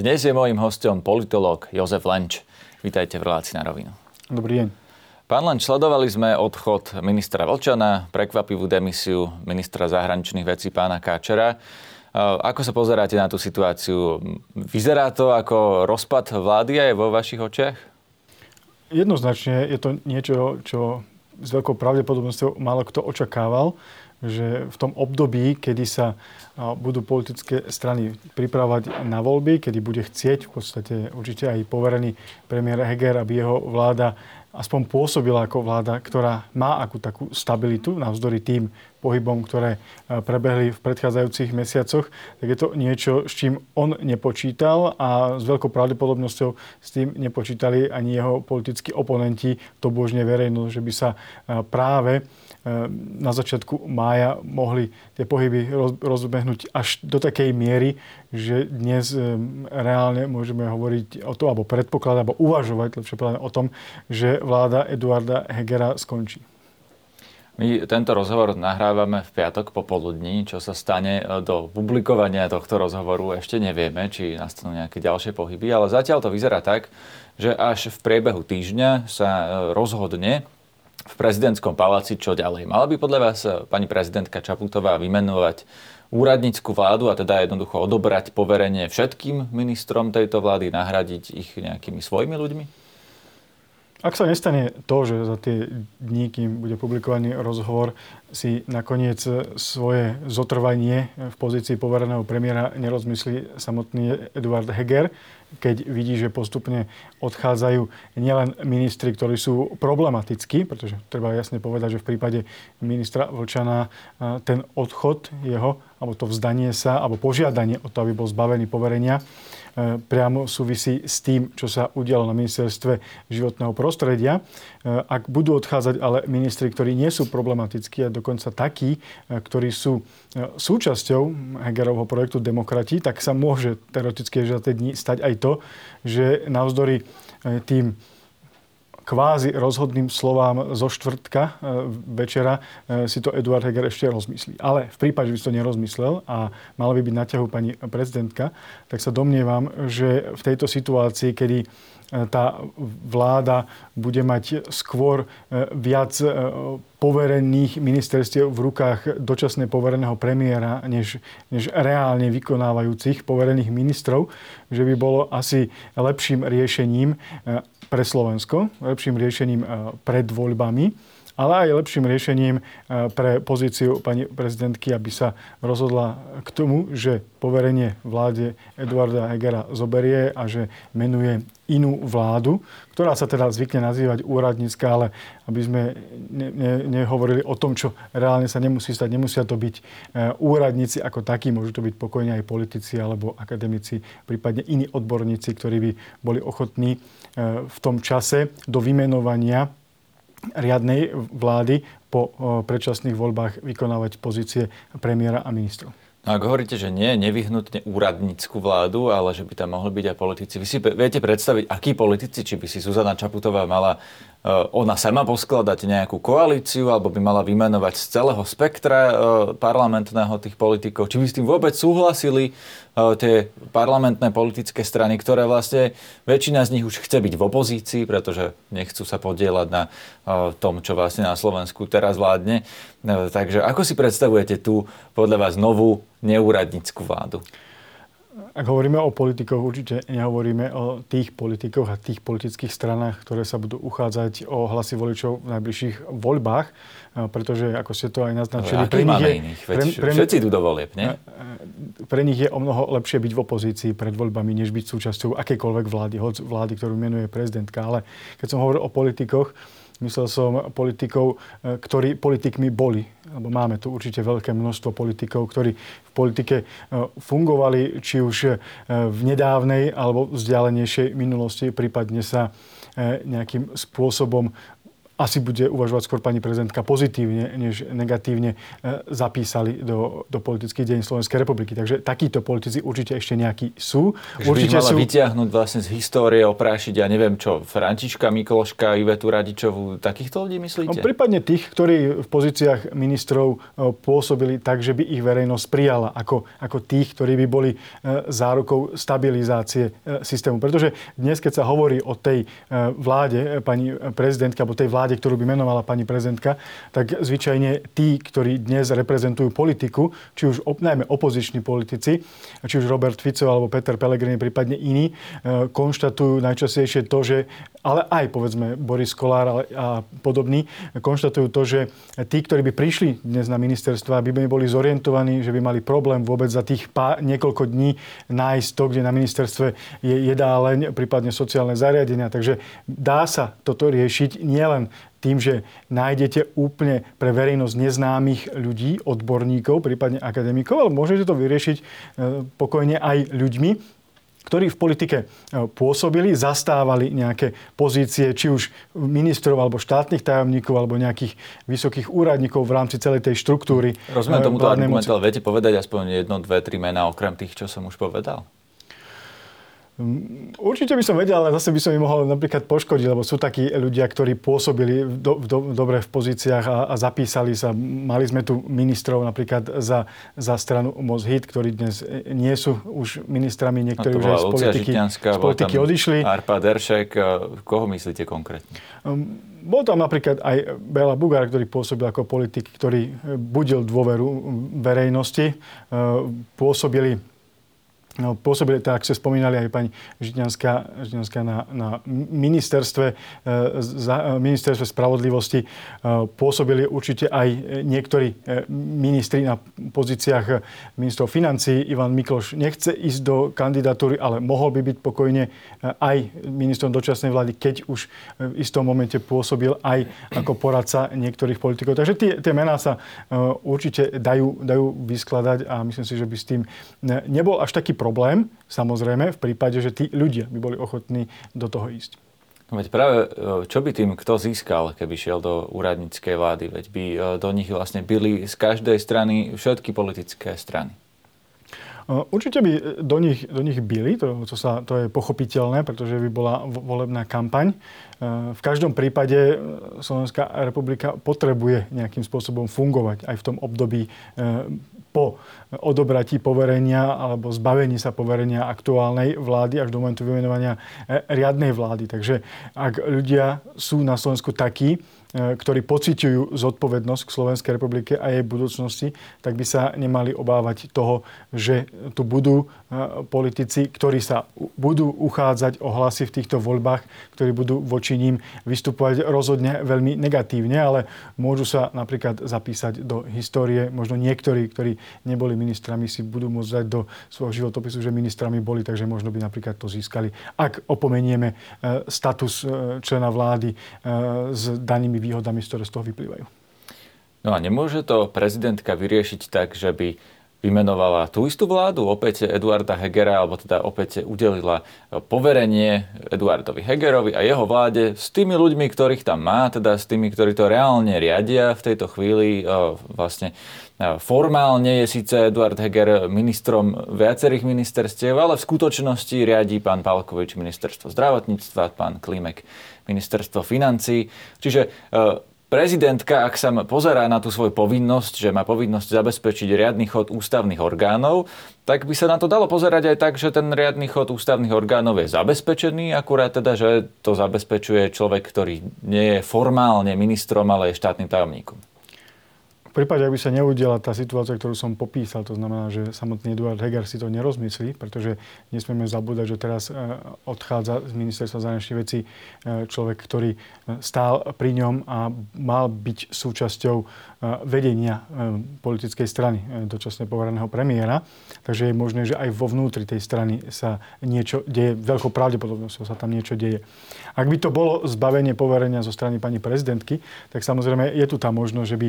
Dnes je môjim hostom politológ Jozef Lenč. Vítajte v relácii na rovinu. Dobrý deň. Pán Lenč, sledovali sme odchod ministra Vlčana, prekvapivú demisiu ministra zahraničných vecí pána Káčera. Ako sa pozeráte na tú situáciu? Vyzerá to ako rozpad vlády aj vo vašich očiach? Jednoznačne je to niečo, čo s veľkou pravdepodobnosťou málo kto očakával že v tom období, kedy sa budú politické strany pripravovať na voľby, kedy bude chcieť v podstate určite aj poverený premiér Heger, aby jeho vláda aspoň pôsobila ako vláda, ktorá má akú takú stabilitu navzdory tým pohybom, ktoré prebehli v predchádzajúcich mesiacoch, tak je to niečo, s čím on nepočítal a s veľkou pravdepodobnosťou s tým nepočítali ani jeho politickí oponenti, to božne verejnosť, že by sa práve na začiatku mája mohli tie pohyby rozbehnúť až do takej miery, že dnes ehm, reálne môžeme hovoriť o tom, alebo predpokladať, alebo uvažovať lepšie povedané o tom, že vláda Eduarda Hegera skončí. My tento rozhovor nahrávame v piatok popoludní. Čo sa stane e, do publikovania tohto rozhovoru ešte nevieme, či nastanú nejaké ďalšie pohyby, ale zatiaľ to vyzerá tak, že až v priebehu týždňa sa e, rozhodne, v prezidentskom paláci, čo ďalej? Mala by podľa vás eh, pani prezidentka Čaputová vymenovať úradnícku vládu a teda jednoducho odobrať poverenie všetkým ministrom tejto vlády, nahradiť ich nejakými svojimi ľuďmi? Ak sa nestane to, že za tie dní, kým bude publikovaný rozhovor, si nakoniec svoje zotrvanie v pozícii povereného premiéra nerozmyslí samotný Eduard Heger, keď vidí, že postupne odchádzajú nielen ministri, ktorí sú problematickí, pretože treba jasne povedať, že v prípade ministra Vlčana ten odchod jeho, alebo to vzdanie sa, alebo požiadanie o to, aby bol zbavený poverenia, E, priamo súvisí s tým, čo sa udialo na ministerstve životného prostredia. E, ak budú odchádzať ale ministri, ktorí nie sú problematickí a dokonca takí, e, ktorí sú súčasťou Hegerovho projektu Demokrati, tak sa môže teoreticky za tie dní stať aj to, že navzdory tým kvázi rozhodným slovám zo štvrtka e, večera e, si to Eduard Heger ešte rozmyslí. Ale v prípade, že by si to nerozmyslel a mala by byť na ťahu pani prezidentka, tak sa domnievam, že v tejto situácii, kedy e, tá vláda bude mať skôr viac poverených ministerstiev v rukách dočasne povereného premiéra, než, než reálne vykonávajúcich poverených ministrov, že by bolo asi lepším riešením pre Slovensko, lepším riešením e, pred voľbami, ale aj lepším riešením e, pre pozíciu pani prezidentky, aby sa rozhodla k tomu, že poverenie vláde Eduarda Hegera zoberie a že menuje inú vládu, ktorá sa teda zvykne nazývať úradnícka, ale aby sme ne, ne, nehovorili o tom, čo reálne sa nemusí stať. Nemusia to byť e, úradníci ako takí, môžu to byť pokojne aj politici alebo akademici, prípadne iní odborníci, ktorí by boli ochotní v tom čase do vymenovania riadnej vlády po predčasných voľbách vykonávať pozície premiéra a ministrov. No ak hovoríte, že nie nevyhnutne úradnícku vládu, ale že by tam mohli byť aj politici, vy si viete predstaviť, akí politici, či by si Zuzana Čaputová mala ona sama poskladať nejakú koalíciu alebo by mala vymenovať z celého spektra eh, parlamentného tých politikov. Či by s tým vôbec súhlasili eh, tie parlamentné politické strany, ktoré vlastne väčšina z nich už chce byť v opozícii, pretože nechcú sa podielať na tom, čo vlastne na Slovensku teraz vládne. Takže ako si predstavujete tú podľa vás novú neúradnickú vládu? Ak hovoríme o politikoch, určite nehovoríme o tých politikoch a tých politických stranách, ktoré sa budú uchádzať o hlasy voličov v najbližších voľbách, pretože, ako ste to aj naznačili, pre nich, je, iných? pre, pre, všetci idú do volieb, nie? Pre nich je o mnoho lepšie byť v opozícii pred voľbami, než byť súčasťou akékoľvek vlády, hoď vlády, ktorú menuje prezidentka. Ale keď som hovoril o politikoch, Myslel som politikov, e, ktorí politikmi boli. Lebo máme tu určite veľké množstvo politikov, ktorí v politike e, fungovali, či už e, v nedávnej alebo vzdialenejšej minulosti, prípadne sa nejakým spôsobom asi bude uvažovať skôr pani prezidentka pozitívne, než negatívne e, zapísali do, do politických deň Slovenskej republiky. Takže takíto politici určite ešte nejakí sú. Takže určite by mala sú... vyťahnuť vlastne z histórie, oprášiť, ja neviem čo, Františka Mikloška, Ivetu Radičovú, takýchto ľudí myslíte? No, prípadne tých, ktorí v pozíciách ministrov e, pôsobili tak, že by ich verejnosť prijala ako, ako tých, ktorí by boli e, zárukou stabilizácie systému. Pretože dnes, keď sa hovorí o tej vláde pani prezidentky, alebo tej vláde, ktorú by menovala pani prezidentka, tak zvyčajne tí, ktorí dnes reprezentujú politiku, či už najmä opoziční politici, či už Robert Fico alebo Peter Pellegrini, prípadne iní, e, konštatujú najčastejšie to, že, ale aj povedzme Boris Kolár a podobní, konštatujú to, že tí, ktorí by prišli dnes na ministerstva, by boli zorientovaní, že by mali problém vôbec za tých pár, niekoľko dní nájsť to, kde na ministerstve je jedáleň, prípadne sociálne zariadenia. Takže dá sa toto riešiť nielen tým, že nájdete úplne pre verejnosť neznámych ľudí, odborníkov, prípadne akademikov, ale môžete to vyriešiť e, pokojne aj ľuďmi, ktorí v politike e, pôsobili, zastávali nejaké pozície, či už ministrov alebo štátnych tajomníkov alebo nejakých vysokých úradníkov v rámci celej tej štruktúry. Rozumiem e, tomuto argumentu, ale viete povedať aspoň jedno, dve, tri mená okrem tých, čo som už povedal? Mm, určite by som vedel, ale zase by som ich mohol napríklad poškodiť, lebo sú takí ľudia, ktorí pôsobili do, do, dobre v pozíciách a, a zapísali sa. Mali sme tu ministrov napríklad za, za stranu Mozhit, ktorí dnes nie sú už ministrami, niektorí no už aj z politiky, z politiky odišli. Arpa Deršek, koho myslíte konkrétne? Um, bol tam napríklad aj Bela Bugár, ktorý pôsobil ako politik, ktorý budil dôveru verejnosti. Pôsobili No, pôsobili, tak ste spomínali aj pani Žitňanská, Žitňanská na, na ministerstve, e, za, e, ministerstve spravodlivosti. E, pôsobili určite aj niektorí ministri na pozíciách ministrov financí. Ivan Mikloš nechce ísť do kandidatúry, ale mohol by byť pokojne aj ministrom dočasnej vlády, keď už v istom momente pôsobil aj ako poradca niektorých politikov. Takže tie, tie mená sa určite dajú, dajú vyskladať a myslím si, že by s tým nebol až taký problém, samozrejme, v prípade, že tí ľudia by boli ochotní do toho ísť. No veď práve, e, čo by tým kto získal, keby šiel do úradníckej vlády? Veď by e, do nich vlastne byli z každej strany všetky politické strany. Určite by do nich, do nich byli, to, to, sa, to je pochopiteľné, pretože by bola volebná kampaň. V každom prípade Slovenská republika potrebuje nejakým spôsobom fungovať aj v tom období po odobratí poverenia alebo zbavení sa poverenia aktuálnej vlády až do momentu vymenovania e, riadnej vlády. Takže ak ľudia sú na Slovensku takí, ktorí pociťujú zodpovednosť k Slovenskej republike a jej budúcnosti, tak by sa nemali obávať toho, že tu budú e, politici, ktorí sa budú uchádzať o hlasy v týchto voľbách, ktorí budú voči ním vystupovať rozhodne veľmi negatívne, ale môžu sa napríklad zapísať do histórie. Možno niektorí, ktorí neboli ministrami, si budú môcť dať do svojho životopisu, že ministrami boli, takže možno by napríklad to získali. Ak opomenieme e, status člena vlády s danými výhodami, ktoré z toho vyplývajú. No a nemôže to prezidentka vyriešiť tak, že by vymenovala tú istú vládu, opäť Eduarda Hegera, alebo teda opäť udelila poverenie Eduardovi Hegerovi a jeho vláde s tými ľuďmi, ktorých tam má, teda s tými, ktorí to reálne riadia v tejto chvíli. Vlastne formálne je síce Eduard Heger ministrom viacerých ministerstiev, ale v skutočnosti riadí pán Palkovič ministerstvo zdravotníctva, pán Klimek ministerstvo financí. Čiže e, prezidentka, ak sa pozerá na tú svoju povinnosť, že má povinnosť zabezpečiť riadny chod ústavných orgánov, tak by sa na to dalo pozerať aj tak, že ten riadny chod ústavných orgánov je zabezpečený, akurát teda, že to zabezpečuje človek, ktorý nie je formálne ministrom, ale je štátnym tajomníkom. V prípade, ak by sa neudiela tá situácia, ktorú som popísal, to znamená, že samotný Eduard Heger si to nerozmyslí, pretože nesmieme zabúdať, že teraz e, odchádza z ministerstva zahraničných vecí e, človek, ktorý e, stál pri ňom a mal byť súčasťou vedenia politickej strany dočasne povereného premiéra. Takže je možné, že aj vo vnútri tej strany sa niečo deje, veľkou pravdepodobnosťou sa tam niečo deje. Ak by to bolo zbavenie poverenia zo strany pani prezidentky, tak samozrejme je tu tá možnosť, že by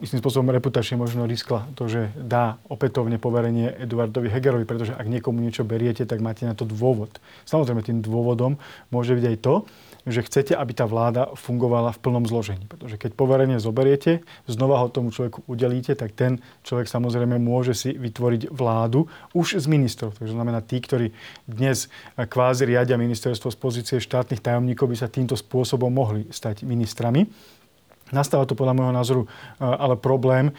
istým spôsobom reputačne možno riskla to, že dá opätovne poverenie Eduardovi Hegerovi, pretože ak niekomu niečo beriete, tak máte na to dôvod. Samozrejme, tým dôvodom môže byť aj to, že chcete, aby tá vláda fungovala v plnom zložení. Pretože keď poverenie zoberiete, znova ho tomu človeku udelíte, tak ten človek samozrejme môže si vytvoriť vládu už z ministrov. Takže znamená tí, ktorí dnes kvázi riadia ministerstvo z pozície štátnych tajomníkov, by sa týmto spôsobom mohli stať ministrami. Nastáva tu podľa môjho názoru e, ale problém e,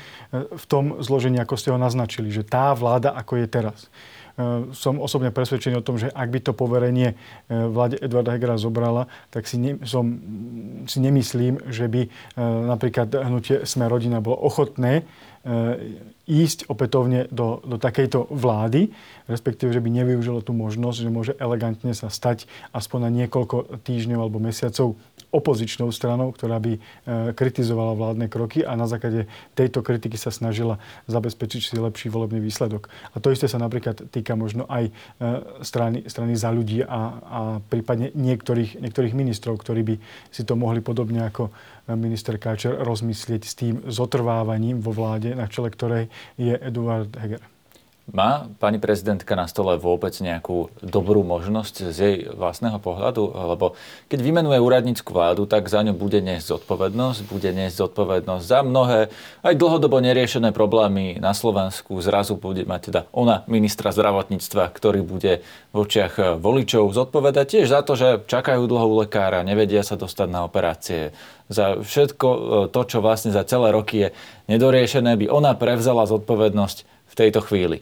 v tom zložení, ako ste ho naznačili, že tá vláda, ako je teraz. E, som osobne presvedčený o tom, že ak by to poverenie vláde Edvarda Hegera zobrala, tak si, ne, som, si nemyslím, že by napríklad hnutie Sme rodina bolo ochotné ísť opätovne do, do takejto vlády, respektíve, že by nevyužilo tú možnosť, že môže elegantne sa stať aspoň na niekoľko týždňov alebo mesiacov opozičnou stranou, ktorá by e, kritizovala vládne kroky a na základe tejto kritiky sa snažila zabezpečiť si lepší volebný výsledok. A to isté sa napríklad týka možno aj e, strany, strany za ľudí a, a prípadne niektorých, niektorých ministrov, ktorí by si to mohli podobne ako minister Káčer rozmyslieť s tým zotrvávaním vo vláde, na čele ktorej je Eduard Heger. Má pani prezidentka na stole vôbec nejakú dobrú možnosť z jej vlastného pohľadu? Lebo keď vymenuje úradnícku vládu, tak za ňu bude niesť zodpovednosť, bude niesť zodpovednosť za mnohé aj dlhodobo neriešené problémy na Slovensku. Zrazu bude mať teda ona ministra zdravotníctva, ktorý bude v očiach voličov zodpovedať tiež za to, že čakajú dlho u lekára, nevedia sa dostať na operácie. Za všetko e, to, čo vlastne za celé roky je nedoriešené, by ona prevzala zodpovednosť tejto chvíli.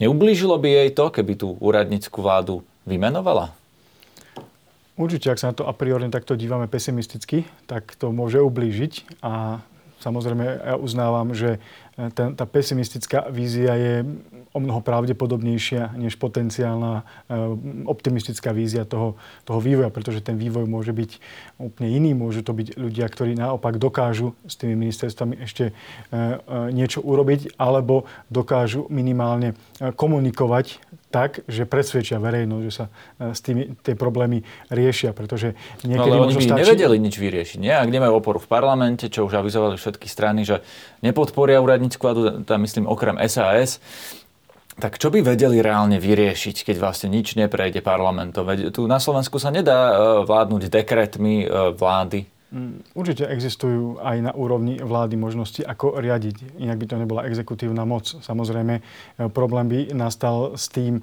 Neublížilo by jej to, keby tú úradnícku vládu vymenovala? Určite, ak sa na to a priori takto dívame pesimisticky, tak to môže ublížiť a samozrejme ja uznávam, že ten, tá pesimistická vízia je o mnoho pravdepodobnejšia než potenciálna e, optimistická vízia toho, toho vývoja, pretože ten vývoj môže byť úplne iný. Môžu to byť ľudia, ktorí naopak dokážu s tými ministerstvami ešte e, e, niečo urobiť, alebo dokážu minimálne komunikovať tak, že presvedčia verejnosť, že sa s tými tie problémy riešia, pretože niekedy no, ale oni by stačí... nevedeli nič vyriešiť, nie? Ak nemajú oporu v parlamente, čo už avizovali všetky strany, že nepodporia úradnícku vládu, tam myslím okrem SAS, tak čo by vedeli reálne vyriešiť, keď vlastne nič neprejde parlamentom? Tu na Slovensku sa nedá e, vládnuť dekretmi e, vlády. Mm, určite existujú aj na úrovni vlády možnosti, ako riadiť. Inak by to nebola exekutívna moc. Samozrejme, e, problém by nastal s tým e,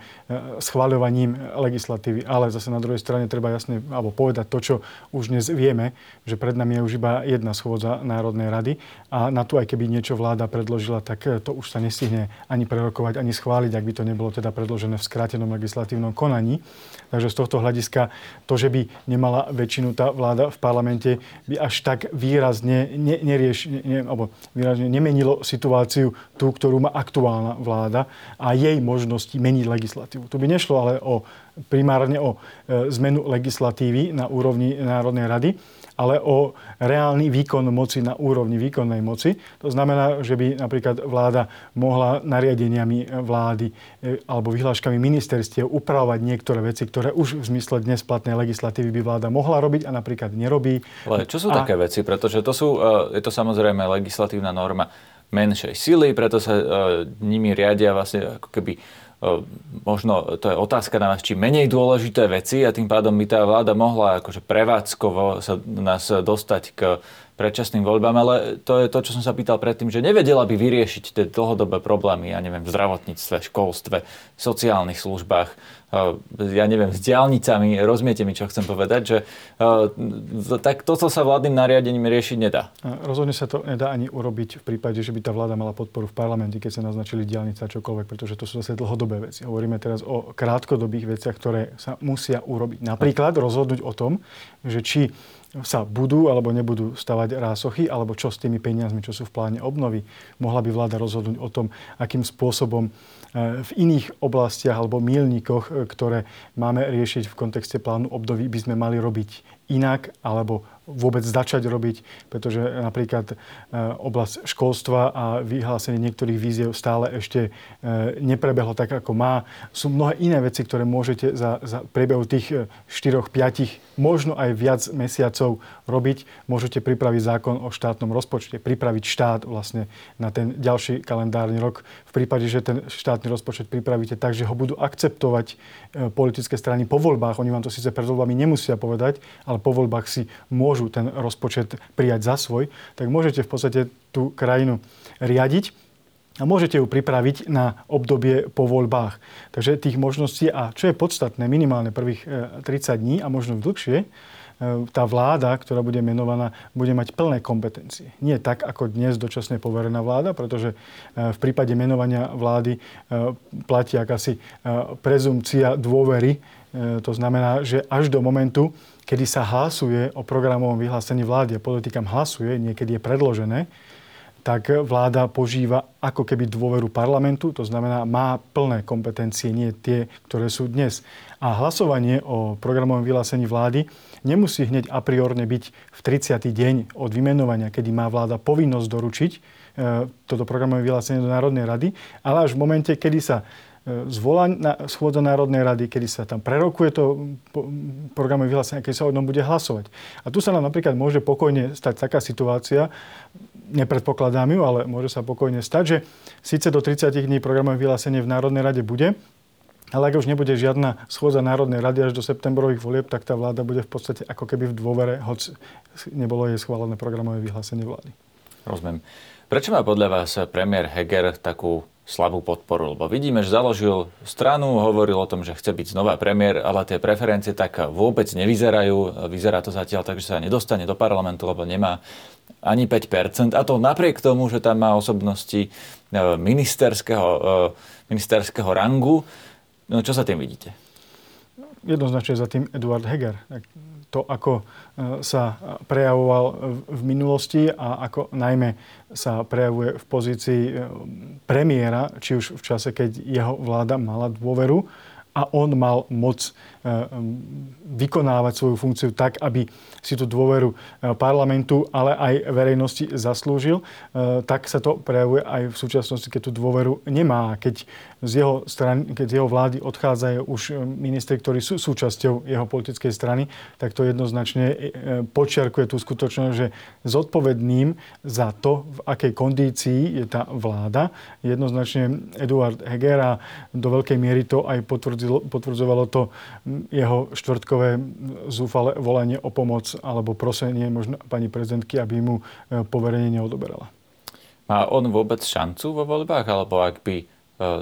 schváľovaním legislatívy. Ale zase na druhej strane treba jasne alebo povedať to, čo už dnes vieme, že pred nami je už iba jedna schôdza Národnej rady a na to, aj keby niečo vláda predložila, tak e, to už sa nestihne ani prerokovať, ani schváliť, ak by to nebolo teda predložené v skrátenom legislatívnom konaní. Takže z tohto hľadiska to, že by nemala väčšinu tá vláda v parlamente, by až tak výrazne, ne, nerieš, ne, alebo výrazne nemenilo situáciu tú, ktorú má aktuálna vláda a jej možnosti meniť legislatívu. Tu by nešlo ale o, primárne o e, zmenu legislatívy na úrovni Národnej rady, ale o reálny výkon moci na úrovni výkonnej moci. To znamená, že by napríklad vláda mohla nariadeniami vlády e, alebo vyhláškami ministerstiev upravovať niektoré veci, ktoré už v zmysle dnes platnej legislatívy by vláda mohla robiť a napríklad nerobí. Ale čo sú a... také veci? Pretože to sú, e, je to samozrejme legislatívna norma menšej sily, preto sa e, nimi riadia vlastne ako keby možno to je otázka na vás, či menej dôležité veci a tým pádom by tá vláda mohla akože prevádzkovo sa nás dostať k predčasným voľbám, ale to je to, čo som sa pýtal predtým, že nevedela by vyriešiť tie dlhodobé problémy, ja neviem, v zdravotníctve, školstve, sociálnych službách, ja neviem, s diálnicami, rozumiete mi, čo chcem povedať, že tak toto sa vládnym nariadením riešiť nedá. Rozhodne sa to nedá ani urobiť v prípade, že by tá vláda mala podporu v parlamente, keď sa naznačili diálnice a čokoľvek, pretože to sú zase dlhodobé veci. Hovoríme teraz o krátkodobých veciach, ktoré sa musia urobiť. Napríklad rozhodnúť o tom, že či sa budú alebo nebudú stavať rásochy, alebo čo s tými peniazmi, čo sú v pláne obnovy. Mohla by vláda rozhodnúť o tom, akým spôsobom e, v iných oblastiach alebo mílnikoch, e, ktoré máme riešiť v kontexte plánu obnovy, by sme mali robiť inak alebo vôbec začať robiť, pretože napríklad e, oblasť školstva a vyhlásenie niektorých víziev stále ešte e, neprebehlo tak, ako má. Sú mnohé iné veci, ktoré môžete za, za priebehu tých 4-5, e, možno aj viac mesiacov robiť. Môžete pripraviť zákon o štátnom rozpočte, pripraviť štát vlastne na ten ďalší kalendárny rok. V prípade, že ten štátny rozpočet pripravíte tak, že ho budú akceptovať politické strany po voľbách, oni vám to síce pred voľbami nemusia povedať, ale ale po voľbách si môžu ten rozpočet prijať za svoj, tak môžete v podstate tú krajinu riadiť a môžete ju pripraviť na obdobie po voľbách. Takže tých možností, a čo je podstatné, minimálne prvých 30 e, dní a možno dlhšie, tá vláda, ktorá bude menovaná, bude mať plné kompetencie. Nie tak, ako dnes dočasne poverená vláda, pretože e, v prípade menovania vlády platí akási prezumcia dôvery. To znamená, že až do momentu, kedy sa hlasuje o programovom vyhlásení vlády a politikám hlasuje, niekedy je predložené, tak vláda požíva ako keby dôveru parlamentu, to znamená, má plné kompetencie, nie tie, ktoré sú dnes. A hlasovanie o programovom vyhlásení vlády nemusí hneď a priorne byť v 30. deň od vymenovania, kedy má vláda povinnosť doručiť e, toto programové vyhlásenie do Národnej rady, ale až v momente, kedy sa e, zvolá na schôdza Národnej rady, kedy sa tam prerokuje to programové vyhlásenie, keď sa o ňom bude hlasovať. A tu sa nám napríklad môže pokojne stať taká situácia, nepredpokladám ju, ale môže sa pokojne stať, že síce do 30 dní programové vyhlásenie v Národnej rade bude, ale ak už nebude žiadna schôdza Národnej rady až do septembrových volieb, tak tá vláda bude v podstate ako keby v dôvere, hoď nebolo jej schválené programové vyhlásenie vlády. Rozumiem. Prečo má podľa vás premiér Heger takú slabú podporu? Lebo vidíme, že založil stranu, hovoril o tom, že chce byť znova premiér, ale tie preferencie tak vôbec nevyzerajú. Vyzerá to zatiaľ tak, že sa nedostane do parlamentu, lebo nemá ani 5%. A to napriek tomu, že tam má osobnosti e, ministerského, e, ministerského rangu. No, čo sa tým vidíte? Jednoznačne za tým Eduard Heger. To, ako e, sa prejavoval v minulosti a ako najmä sa prejavuje v pozícii premiéra, či už v čase, keď jeho vláda mala dôveru a on mal moc vykonávať svoju funkciu tak, aby si tú dôveru e, parlamentu, ale aj verejnosti zaslúžil, e, tak sa to prejavuje aj v súčasnosti, keď tú dôveru nemá. Keď z jeho, strany, keď z jeho vlády odchádzajú už ministri, ktorí sú súčasťou jeho politickej strany, tak to jednoznačne počiarkuje tú skutočnosť, že zodpovedným za to, v akej kondícii je tá vláda, jednoznačne Eduard Heger a do veľkej miery to aj potvrdzovalo to jeho štvrtkové zúfale volanie o pomoc alebo prosenie možno pani prezidentky, aby mu e, poverenie neodoberala. Má on vôbec šancu vo voľbách? Alebo ak by e,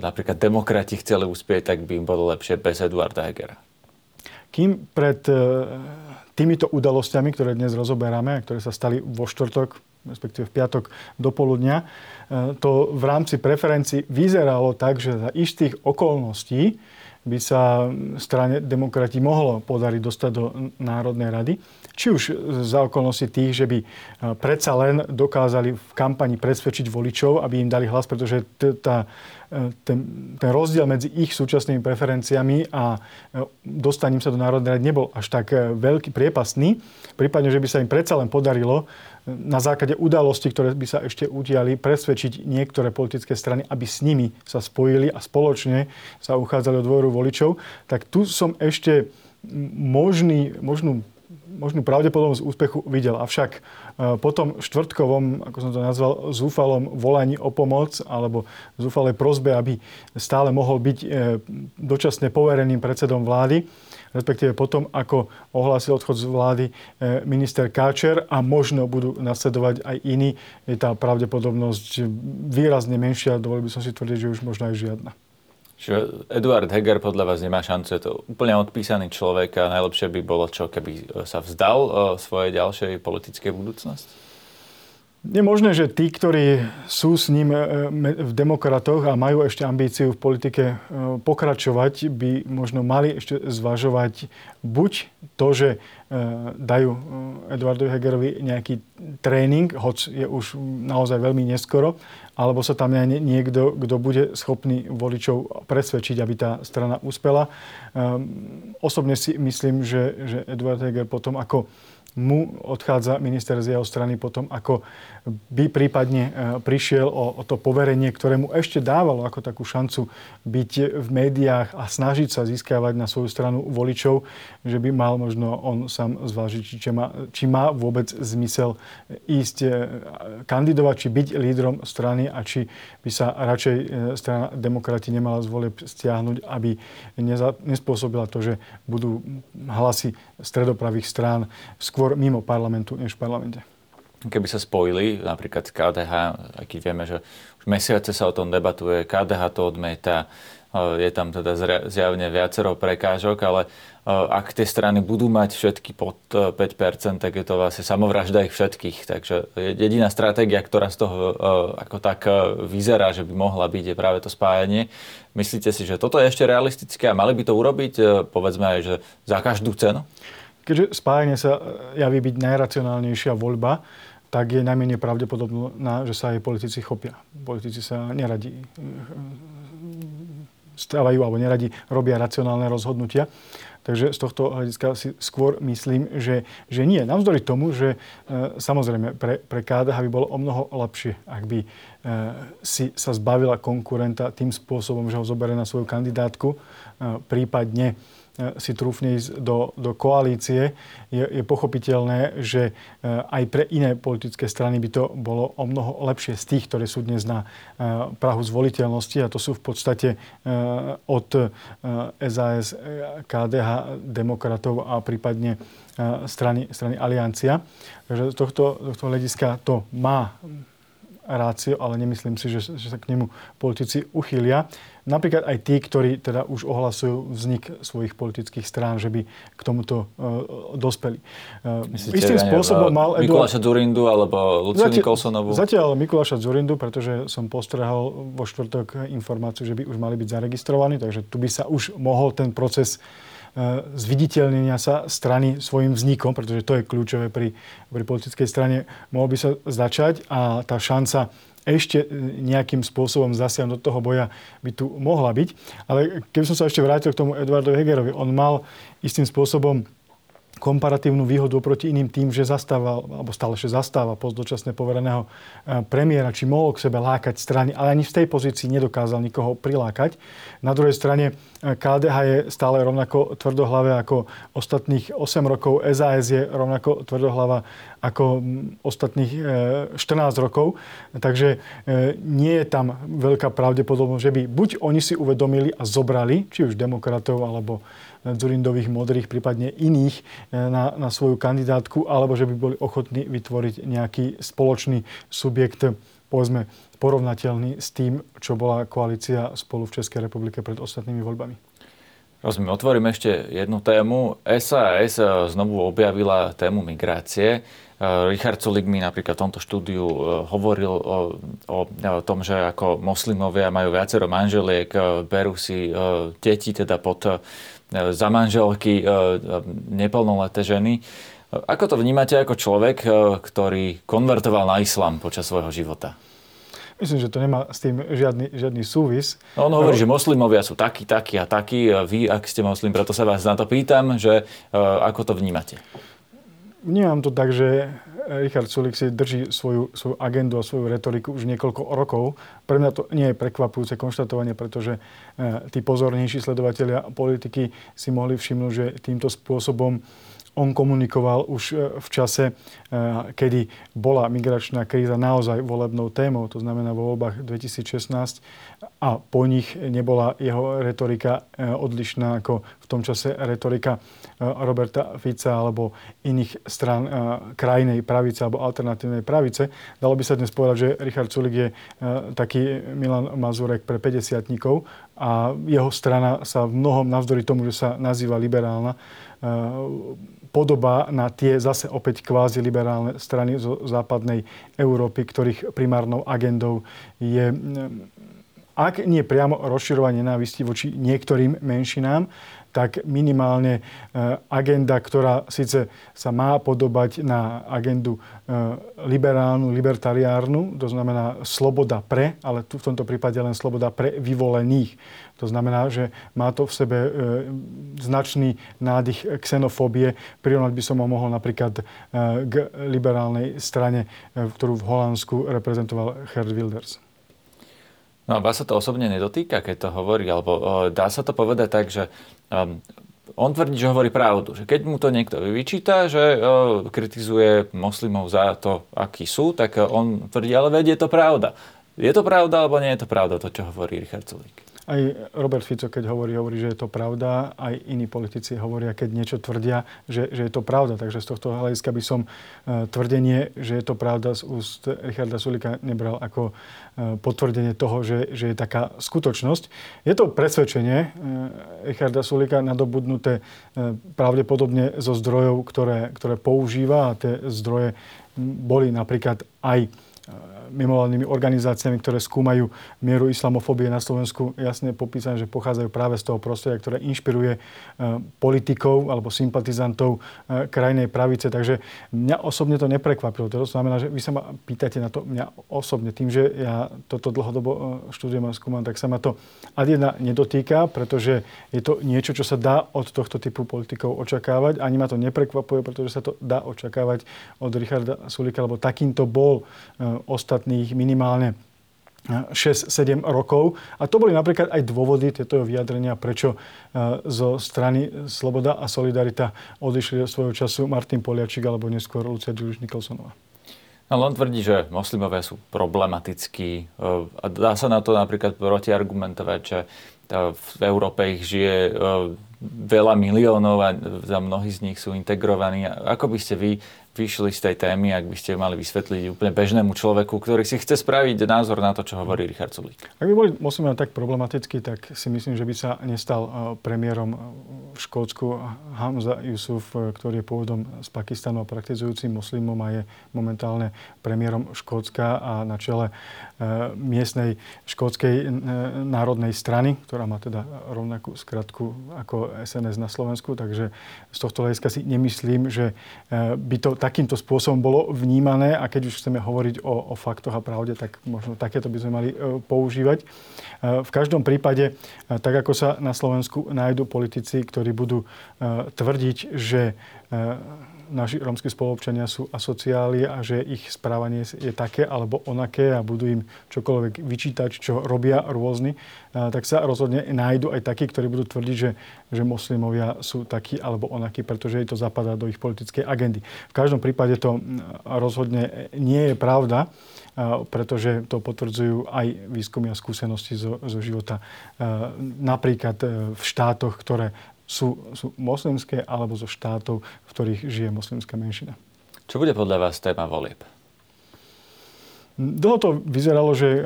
napríklad demokrati chceli uspieť, tak by im bolo lepšie bez Eduarda Hegera? Kým pred e, týmito udalosťami, ktoré dnes rozoberáme a ktoré sa stali vo štvrtok, respektíve v piatok do poludnia, to v rámci preferencií vyzeralo tak, že za istých okolností by sa strane demokrati mohlo podariť dostať do Národnej rady. Či už za okolnosti tých, že by e, predsa len dokázali v kampani presvedčiť voličov, aby im dali hlas, pretože tá, e, ten, ten rozdiel medzi ich súčasnými preferenciami a e, dostaním sa do Národnej rady nebol až tak veľký, priepastný. Prípadne, že by sa im predsa len podarilo na základe udalostí, ktoré by sa ešte udiali, presvedčiť niektoré politické strany, aby s nimi sa spojili a spoločne sa uchádzali o dôveru voličov, tak tu som ešte možný, možnú možnú pravdepodobnosť úspechu videl. Avšak e, po tom štvrtkovom, ako som to nazval, zúfalom volaní o pomoc alebo zúfalej prozbe, aby stále mohol byť e, dočasne povereným predsedom vlády, respektíve potom, ako ohlásil odchod z vlády eh, minister Káčer a možno budú nasledovať aj iní, je tá pravdepodobnosť výrazne menšia. Dovolil by som si tvrdiť, že už možno aj žiadna. Čiže Eduard Heger podľa vás nemá šancu, je to úplne odpísaný človek a najlepšie by bolo čo, keby sa vzdal eh, svojej ďalšej politickej budúcnosti? Je možné, že tí, ktorí sú s ním e, v demokratoch a majú ešte ambíciu v politike e, pokračovať, by možno mali ešte zvažovať buď to, že e, dajú Eduardovi Hegerovi nejaký tréning, hoď je už naozaj veľmi neskoro, alebo sa tam niekto, kto bude schopný voličov presvedčiť, aby tá strana uspela. Osobne si myslím, že, že Eduard Heger potom ako mu odchádza minister z jeho strany potom, ako by prípadne e, prišiel o, o to poverenie, ktoré mu ešte dávalo ako takú šancu byť v médiách a snažiť sa získavať na svoju stranu voličov, že by mal možno on sám zvážiť, či, má, či má vôbec zmysel ísť e, kandidovať, či byť lídrom strany a či by sa radšej e, strana demokrati nemala z volieb stiahnuť, aby neza, nespôsobila to, že budú hlasy stredopravých strán. Skôr mimo parlamentu, než v parlamente. Keby sa spojili, napríklad KDH, aký vieme, že už mesiace sa o tom debatuje, KDH to odmieta, je tam teda zjavne viacero prekážok, ale ak tie strany budú mať všetky pod 5%, tak je to vlastne samovražda ich všetkých. Takže jediná stratégia, ktorá z toho ako tak vyzerá, že by mohla byť, je práve to spájanie. Myslíte si, že toto je ešte realistické a mali by to urobiť, povedzme aj, že za každú cenu? Keďže spájanie sa javí byť najracionálnejšia voľba, tak je najmenej pravdepodobné, že sa aj politici chopia. Politici sa neradi stávajú alebo neradi robia racionálne rozhodnutia. Takže z tohto hľadiska si skôr myslím, že, že nie. Navzdory tomu, že e, samozrejme pre, pre KDH by bolo o mnoho lepšie, ak by e, si sa zbavila konkurenta tým spôsobom, že ho zoberie na svoju kandidátku, e, prípadne E, si trúfne ísť do, do koalície, je, je pochopiteľné, že e, aj pre iné politické strany by to bolo o mnoho lepšie z tých, ktoré sú dnes na e, Prahu zvoliteľnosti a to sú v podstate od SAS, KDH, demokratov a prípadne strany, strany Aliancia. Takže z tohto, tohto hľadiska to má rácio, ale nemyslím si, že, že sa k nemu politici uchýlia. Napríklad aj tí, ktorí teda už ohlasujú vznik svojich politických strán, že by k tomuto uh, dospeli. Uh, Myslíte, istým spôsobom mal Eduard... Mikuláša Zurindu alebo Luciu Zatiaľ, Nikolsonovú? Zatiaľ Mikuláša Zurindu, pretože som postrehal vo štvrtok informáciu, že by už mali byť zaregistrovaní, takže tu by sa už mohol ten proces E, zviditeľnenia sa strany svojim vznikom, pretože to je kľúčové pri, pri politickej strane, mohol by sa začať a tá šanca ešte nejakým spôsobom zasiahnuť do toho boja by tu mohla byť. Ale keby som sa ešte vrátil k tomu Eduardovi Hegerovi, on mal istým spôsobom komparatívnu výhodu oproti iným tým, že zastával, alebo stále ešte zastáva post dočasne povereného e, premiéra, či mohol k sebe lákať strany, ale ani v tej pozícii nedokázal nikoho prilákať. Na druhej strane e, KDH je stále rovnako tvrdohlavé ako ostatných 8 rokov, SAS je rovnako tvrdohlava ako ostatných 14 e, rokov. Takže nie je tam veľká pravdepodobnosť, že by buď oni si uvedomili a zobrali, či už demokratov alebo Zurindových modrých, prípadne iných e, na, na svoju kandidátku, alebo že by boli ochotní vytvoriť nejaký spoločný subjekt, povedzme, porovnateľný s tým, čo bola koalícia spolu v Českej republike pred ostatnými voľbami. Rozumiem, otvorím ešte jednu tému. SAS e, znovu objavila tému migrácie. E, Richard Sulik mi napríklad v tomto štúdiu hovoril o, o, o tom, že ako moslimovia majú viacero manželiek, berú si deti teda pod za manželky neplnoleté ženy. Ako to vnímate ako človek, ktorý konvertoval na islám počas svojho života? Myslím, že to nemá s tým žiadny, žiadny súvis. No, on hovorí, no. že moslimovia sú takí, takí a takí. Vy, ak ste moslim, preto sa vás na to pýtam, že ako to vnímate? Vnímam to tak, že Richard Sulik si drží svoju, svoju agendu a svoju retoriku už niekoľko rokov. Pre mňa to nie je prekvapujúce konštatovanie, pretože eh, tí pozornejší sledovatelia politiky si mohli všimnúť, že týmto spôsobom on komunikoval už e, v čase, e, kedy bola migračná kríza naozaj volebnou témou, to znamená vo voľbách 2016 a po nich nebola jeho retorika e, odlišná ako v tom čase retorika Roberta Fica alebo iných stran krajnej pravice alebo alternatívnej pravice. Dalo by sa dnes povedať, že Richard Sulik je taký Milan Mazurek pre 50 a jeho strana sa v mnohom, navzdory tomu, že sa nazýva liberálna, podobá na tie zase opäť kvázi liberálne strany zo západnej Európy, ktorých primárnou agendou je ak nie priamo rozširovanie nenávisti voči niektorým menšinám, tak minimálne e, agenda, ktorá síce sa má podobať na agendu e, liberálnu, libertariárnu, to znamená sloboda pre, ale tu v tomto prípade len sloboda pre vyvolených. To znamená, že má to v sebe e, značný nádych xenofóbie. Prirovnať by som ho mohol napríklad k liberálnej strane, ktorú v Holandsku reprezentoval Gerd Wilders. No a vás sa to osobne nedotýka, keď to hovorí? Alebo dá sa to povedať tak, že um, on tvrdí, že hovorí pravdu. Že keď mu to niekto vyčíta, že uh, kritizuje moslimov za to, akí sú, tak on tvrdí, ale vedie to pravda. Je to pravda, alebo nie je to pravda, to, čo hovorí Richard Sulík? Aj Robert Fico, keď hovorí, hovorí, že je to pravda. Aj iní politici hovoria, keď niečo tvrdia, že, že je to pravda. Takže z tohto hľadiska by som uh, tvrdenie, že je to pravda z úst Richarda Sulika nebral ako uh, potvrdenie toho, že, že je taká skutočnosť. Je to presvedčenie uh, Richarda Sulika nadobudnuté pravdepodobne zo zdrojov, ktoré, ktoré používa a tie zdroje boli napríklad aj mimovládnymi organizáciami, ktoré skúmajú mieru islamofóbie na Slovensku, jasne popísané, že pochádzajú práve z toho prostredia, ktoré inšpiruje e, politikov alebo sympatizantov e, krajnej pravice. Takže mňa osobne to neprekvapilo. To znamená, že vy sa ma pýtate na to mňa osobne. Tým, že ja toto dlhodobo e, študujem a skúmam, tak sa ma to ad jedna nedotýka, pretože je to niečo, čo sa dá od tohto typu politikov očakávať. Ani ma to neprekvapuje, pretože sa to dá očakávať od Richarda Sulika, lebo takýmto bol ostatný ostatných minimálne 6-7 rokov. A to boli napríklad aj dôvody tieto vyjadrenia, prečo e, zo strany Sloboda a Solidarita odišli svojho času Martin Poliačik alebo neskôr Lucia Julius Nikolsonová. Ale on tvrdí, že moslimovia sú problematickí e, a dá sa na to napríklad protiargumentovať, že v Európe ich žije veľa miliónov a za mnohí z nich sú integrovaní. Ako by ste vy vyšli z tej témy, ak by ste mali vysvetliť úplne bežnému človeku, ktorý si chce spraviť názor na to, čo hovorí Richard Sulík? Ak by boli moslimovia tak problematicky, tak si myslím, že by sa nestal e, premiérom e, v Škótsku Hamza Yusuf, e, ktorý je pôvodom z Pakistanu a praktizujúcim moslimom a je momentálne premiérom Škótska a na čele miestnej škótskej národnej strany, ktorá má teda rovnakú skratku ako SNS na Slovensku. Takže z tohto hľadiska si nemyslím, že by to takýmto spôsobom bolo vnímané a keď už chceme hovoriť o, o faktoch a pravde, tak možno takéto by sme mali e, používať. E, v každom prípade, e, tak ako sa na Slovensku nájdú politici, ktorí budú tvrdiť, že naši rómsky spoluobčania sú asociáli a že ich správanie je také alebo onaké a budú im čokoľvek vyčítať, čo robia rôzni, tak sa rozhodne nájdu aj takí, ktorí budú tvrdiť, že, že moslimovia sú takí alebo onakí, pretože to zapadá do ich politickej agendy. V každom prípade to rozhodne nie je pravda, pretože to potvrdzujú aj výskumy a skúsenosti zo, zo života napríklad e, v štátoch, ktoré sú, sú moslimské alebo zo štátov, v ktorých žije moslimská menšina. Čo bude podľa vás téma volieb? Dlho to vyzeralo, že e,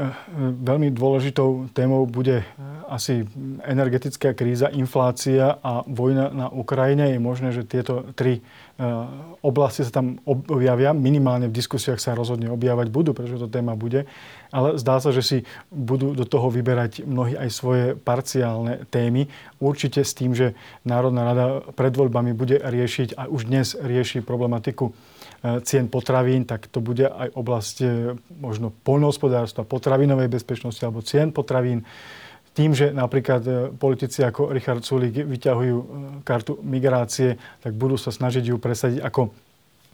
veľmi dôležitou témou bude e, asi energetická kríza, inflácia a vojna na Ukrajine. Je možné, že tieto tri e, oblasti sa tam objavia. Minimálne v diskusiách sa rozhodne objavať budú, pretože to téma bude. Ale zdá sa, že si budú do toho vyberať mnohí aj svoje parciálne témy. Určite s tým, že Národná rada pred voľbami bude riešiť a už dnes rieši problematiku Eh, cien potravín, tak to bude aj oblasť eh, možno poľnohospodárstva, potravinovej bezpečnosti alebo cien potravín. Tým, že napríklad eh, politici ako Richard Sulik vyťahujú kartu migrácie, tak budú sa snažiť ju presadiť ako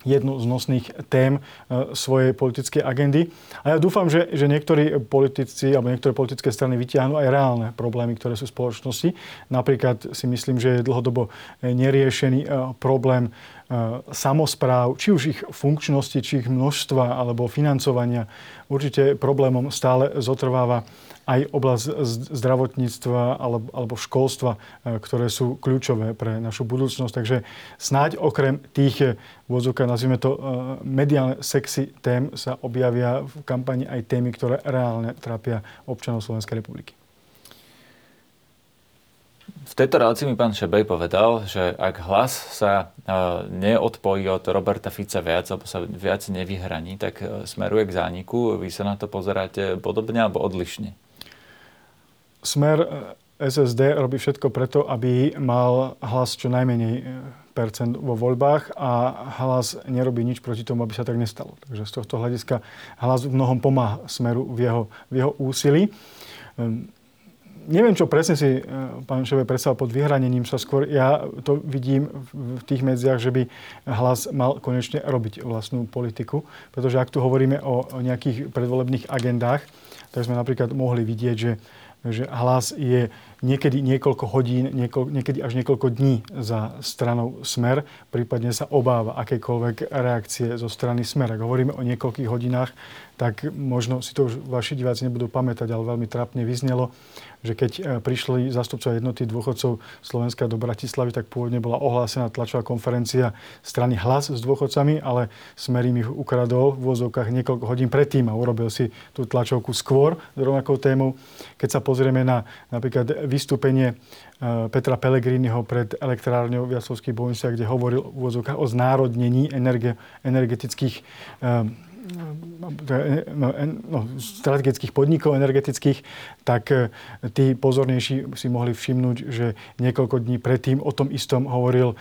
jednu z nosných tém svojej politickej agendy. A ja dúfam, že, že niektorí politici alebo niektoré politické strany vytiahnu aj reálne problémy, ktoré sú v spoločnosti. Napríklad si myslím, že je dlhodobo neriešený problém E, samozpráv, či už ich funkčnosti, či ich množstva alebo financovania. Určite problémom stále zotrváva aj oblasť zdravotníctva alebo, alebo školstva, e, ktoré sú kľúčové pre našu budúcnosť. Takže snáď okrem tých, e, vozúka, nazvime to mediálne sexy tém, sa objavia v kampani aj témy, ktoré reálne trápia občanov Slovenskej republiky. V tejto relácii mi pán Šebej povedal, že ak hlas sa e, neodpojí od Roberta Fica viac, alebo sa viac nevyhraní, tak e, smeruje k zániku. Vy sa na to pozeráte podobne alebo odlišne? Smer e, SSD robí všetko preto, aby mal hlas čo najmenej percent vo voľbách a hlas nerobí nič proti tomu, aby sa tak nestalo. Takže z tohto hľadiska hlas v mnohom pomáha smeru v jeho, v jeho úsilí. Ehm, neviem, čo presne si e, pán Šove predstavil pod vyhranením sa skôr. Ja to vidím v tých medziach, že by hlas mal konečne robiť vlastnú politiku. Pretože ak tu hovoríme o nejakých predvolebných agendách, tak sme napríklad mohli vidieť, že že hlas je niekedy niekoľko hodín, niekoľko, niekedy až niekoľko dní za stranou Smer, prípadne sa obáva akékoľvek reakcie zo strany Smer. Ak hovoríme o niekoľkých hodinách, tak možno si to už vaši diváci nebudú pamätať, ale veľmi trápne vyznelo, že keď e, prišli zastupcovia jednoty dôchodcov Slovenska do Bratislavy, tak pôvodne bola ohlásená tlačová konferencia strany Hlas s dôchodcami, ale Smer im ich ukradol v vozovkách niekoľko hodín predtým a urobil si tú tlačovku skôr s rovnakou témou. Keď sa pozrieme na napríklad vystúpenie e, Petra Pellegriniho pred elektrárňou v Jaslovských Bojniciach, kde hovoril v vozovkách o znárodnení energe, energetických e, no, no, strategických podnikov energetických, tak e, tí pozornejší si mohli všimnúť, že niekoľko dní predtým o tom istom hovoril e,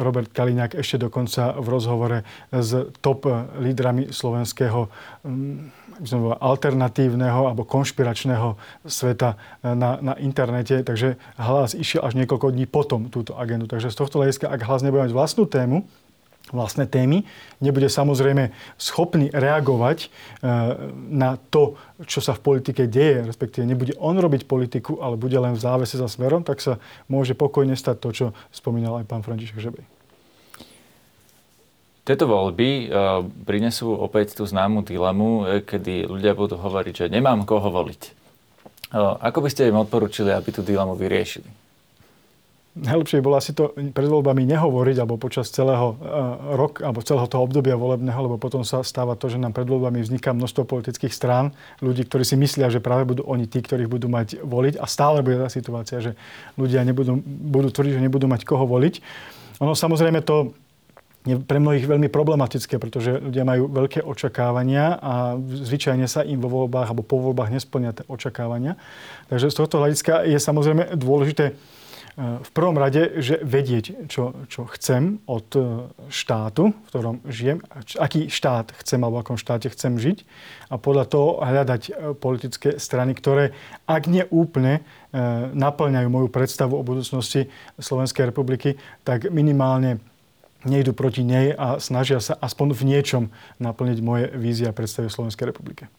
Robert Kaliňák ešte dokonca v rozhovore s top lídrami slovenského alternatívneho alebo konšpiračného sveta e, na, na internete. Takže hlas išiel až niekoľko dní potom túto agendu. Takže z tohto hľadiska, ak hlas nebude mať vlastnú tému, vlastné témy, nebude samozrejme schopný reagovať e, na to, čo sa v politike deje, respektíve nebude on robiť politiku, ale bude len v závese za smerom, tak sa môže pokojne stať to, čo spomínal aj pán František Žebej. Tieto voľby e, prinesú opäť tú známu dilemu, e, kedy ľudia budú hovoriť, že nemám koho voliť. Ako by ste im odporúčili, aby tú dilemu vyriešili? Najlepšie bolo asi to pred voľbami nehovoriť, alebo počas celého uh, rok, alebo celého toho obdobia volebného, lebo potom sa stáva to, že nám pred voľbami vzniká množstvo politických strán, ľudí, ktorí si myslia, že práve budú oni tí, ktorých budú mať voliť a stále bude tá situácia, že ľudia nebudú, budú tvrdiť, že nebudú mať koho voliť. Ono samozrejme to je pre mnohých veľmi problematické, pretože ľudia majú veľké očakávania a zvyčajne sa im vo voľbách alebo po voľbách nesplnia tie očakávania. Takže z tohto hľadiska je samozrejme dôležité v prvom rade, že vedieť, čo, čo chcem od e, štátu, v ktorom žijem, aký štát chcem alebo akom štáte chcem žiť a podľa toho hľadať e, politické strany, ktoré, ak nie úplne, e, naplňajú moju predstavu o budúcnosti Slovenskej republiky, tak minimálne nejdu proti nej a snažia sa aspoň v niečom naplniť moje vízie a predstavy Slovenskej republike.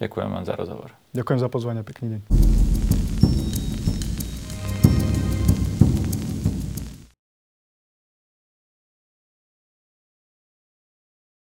Ďakujem vám za rozhovor. Ďakujem za pozvanie. Pekný deň.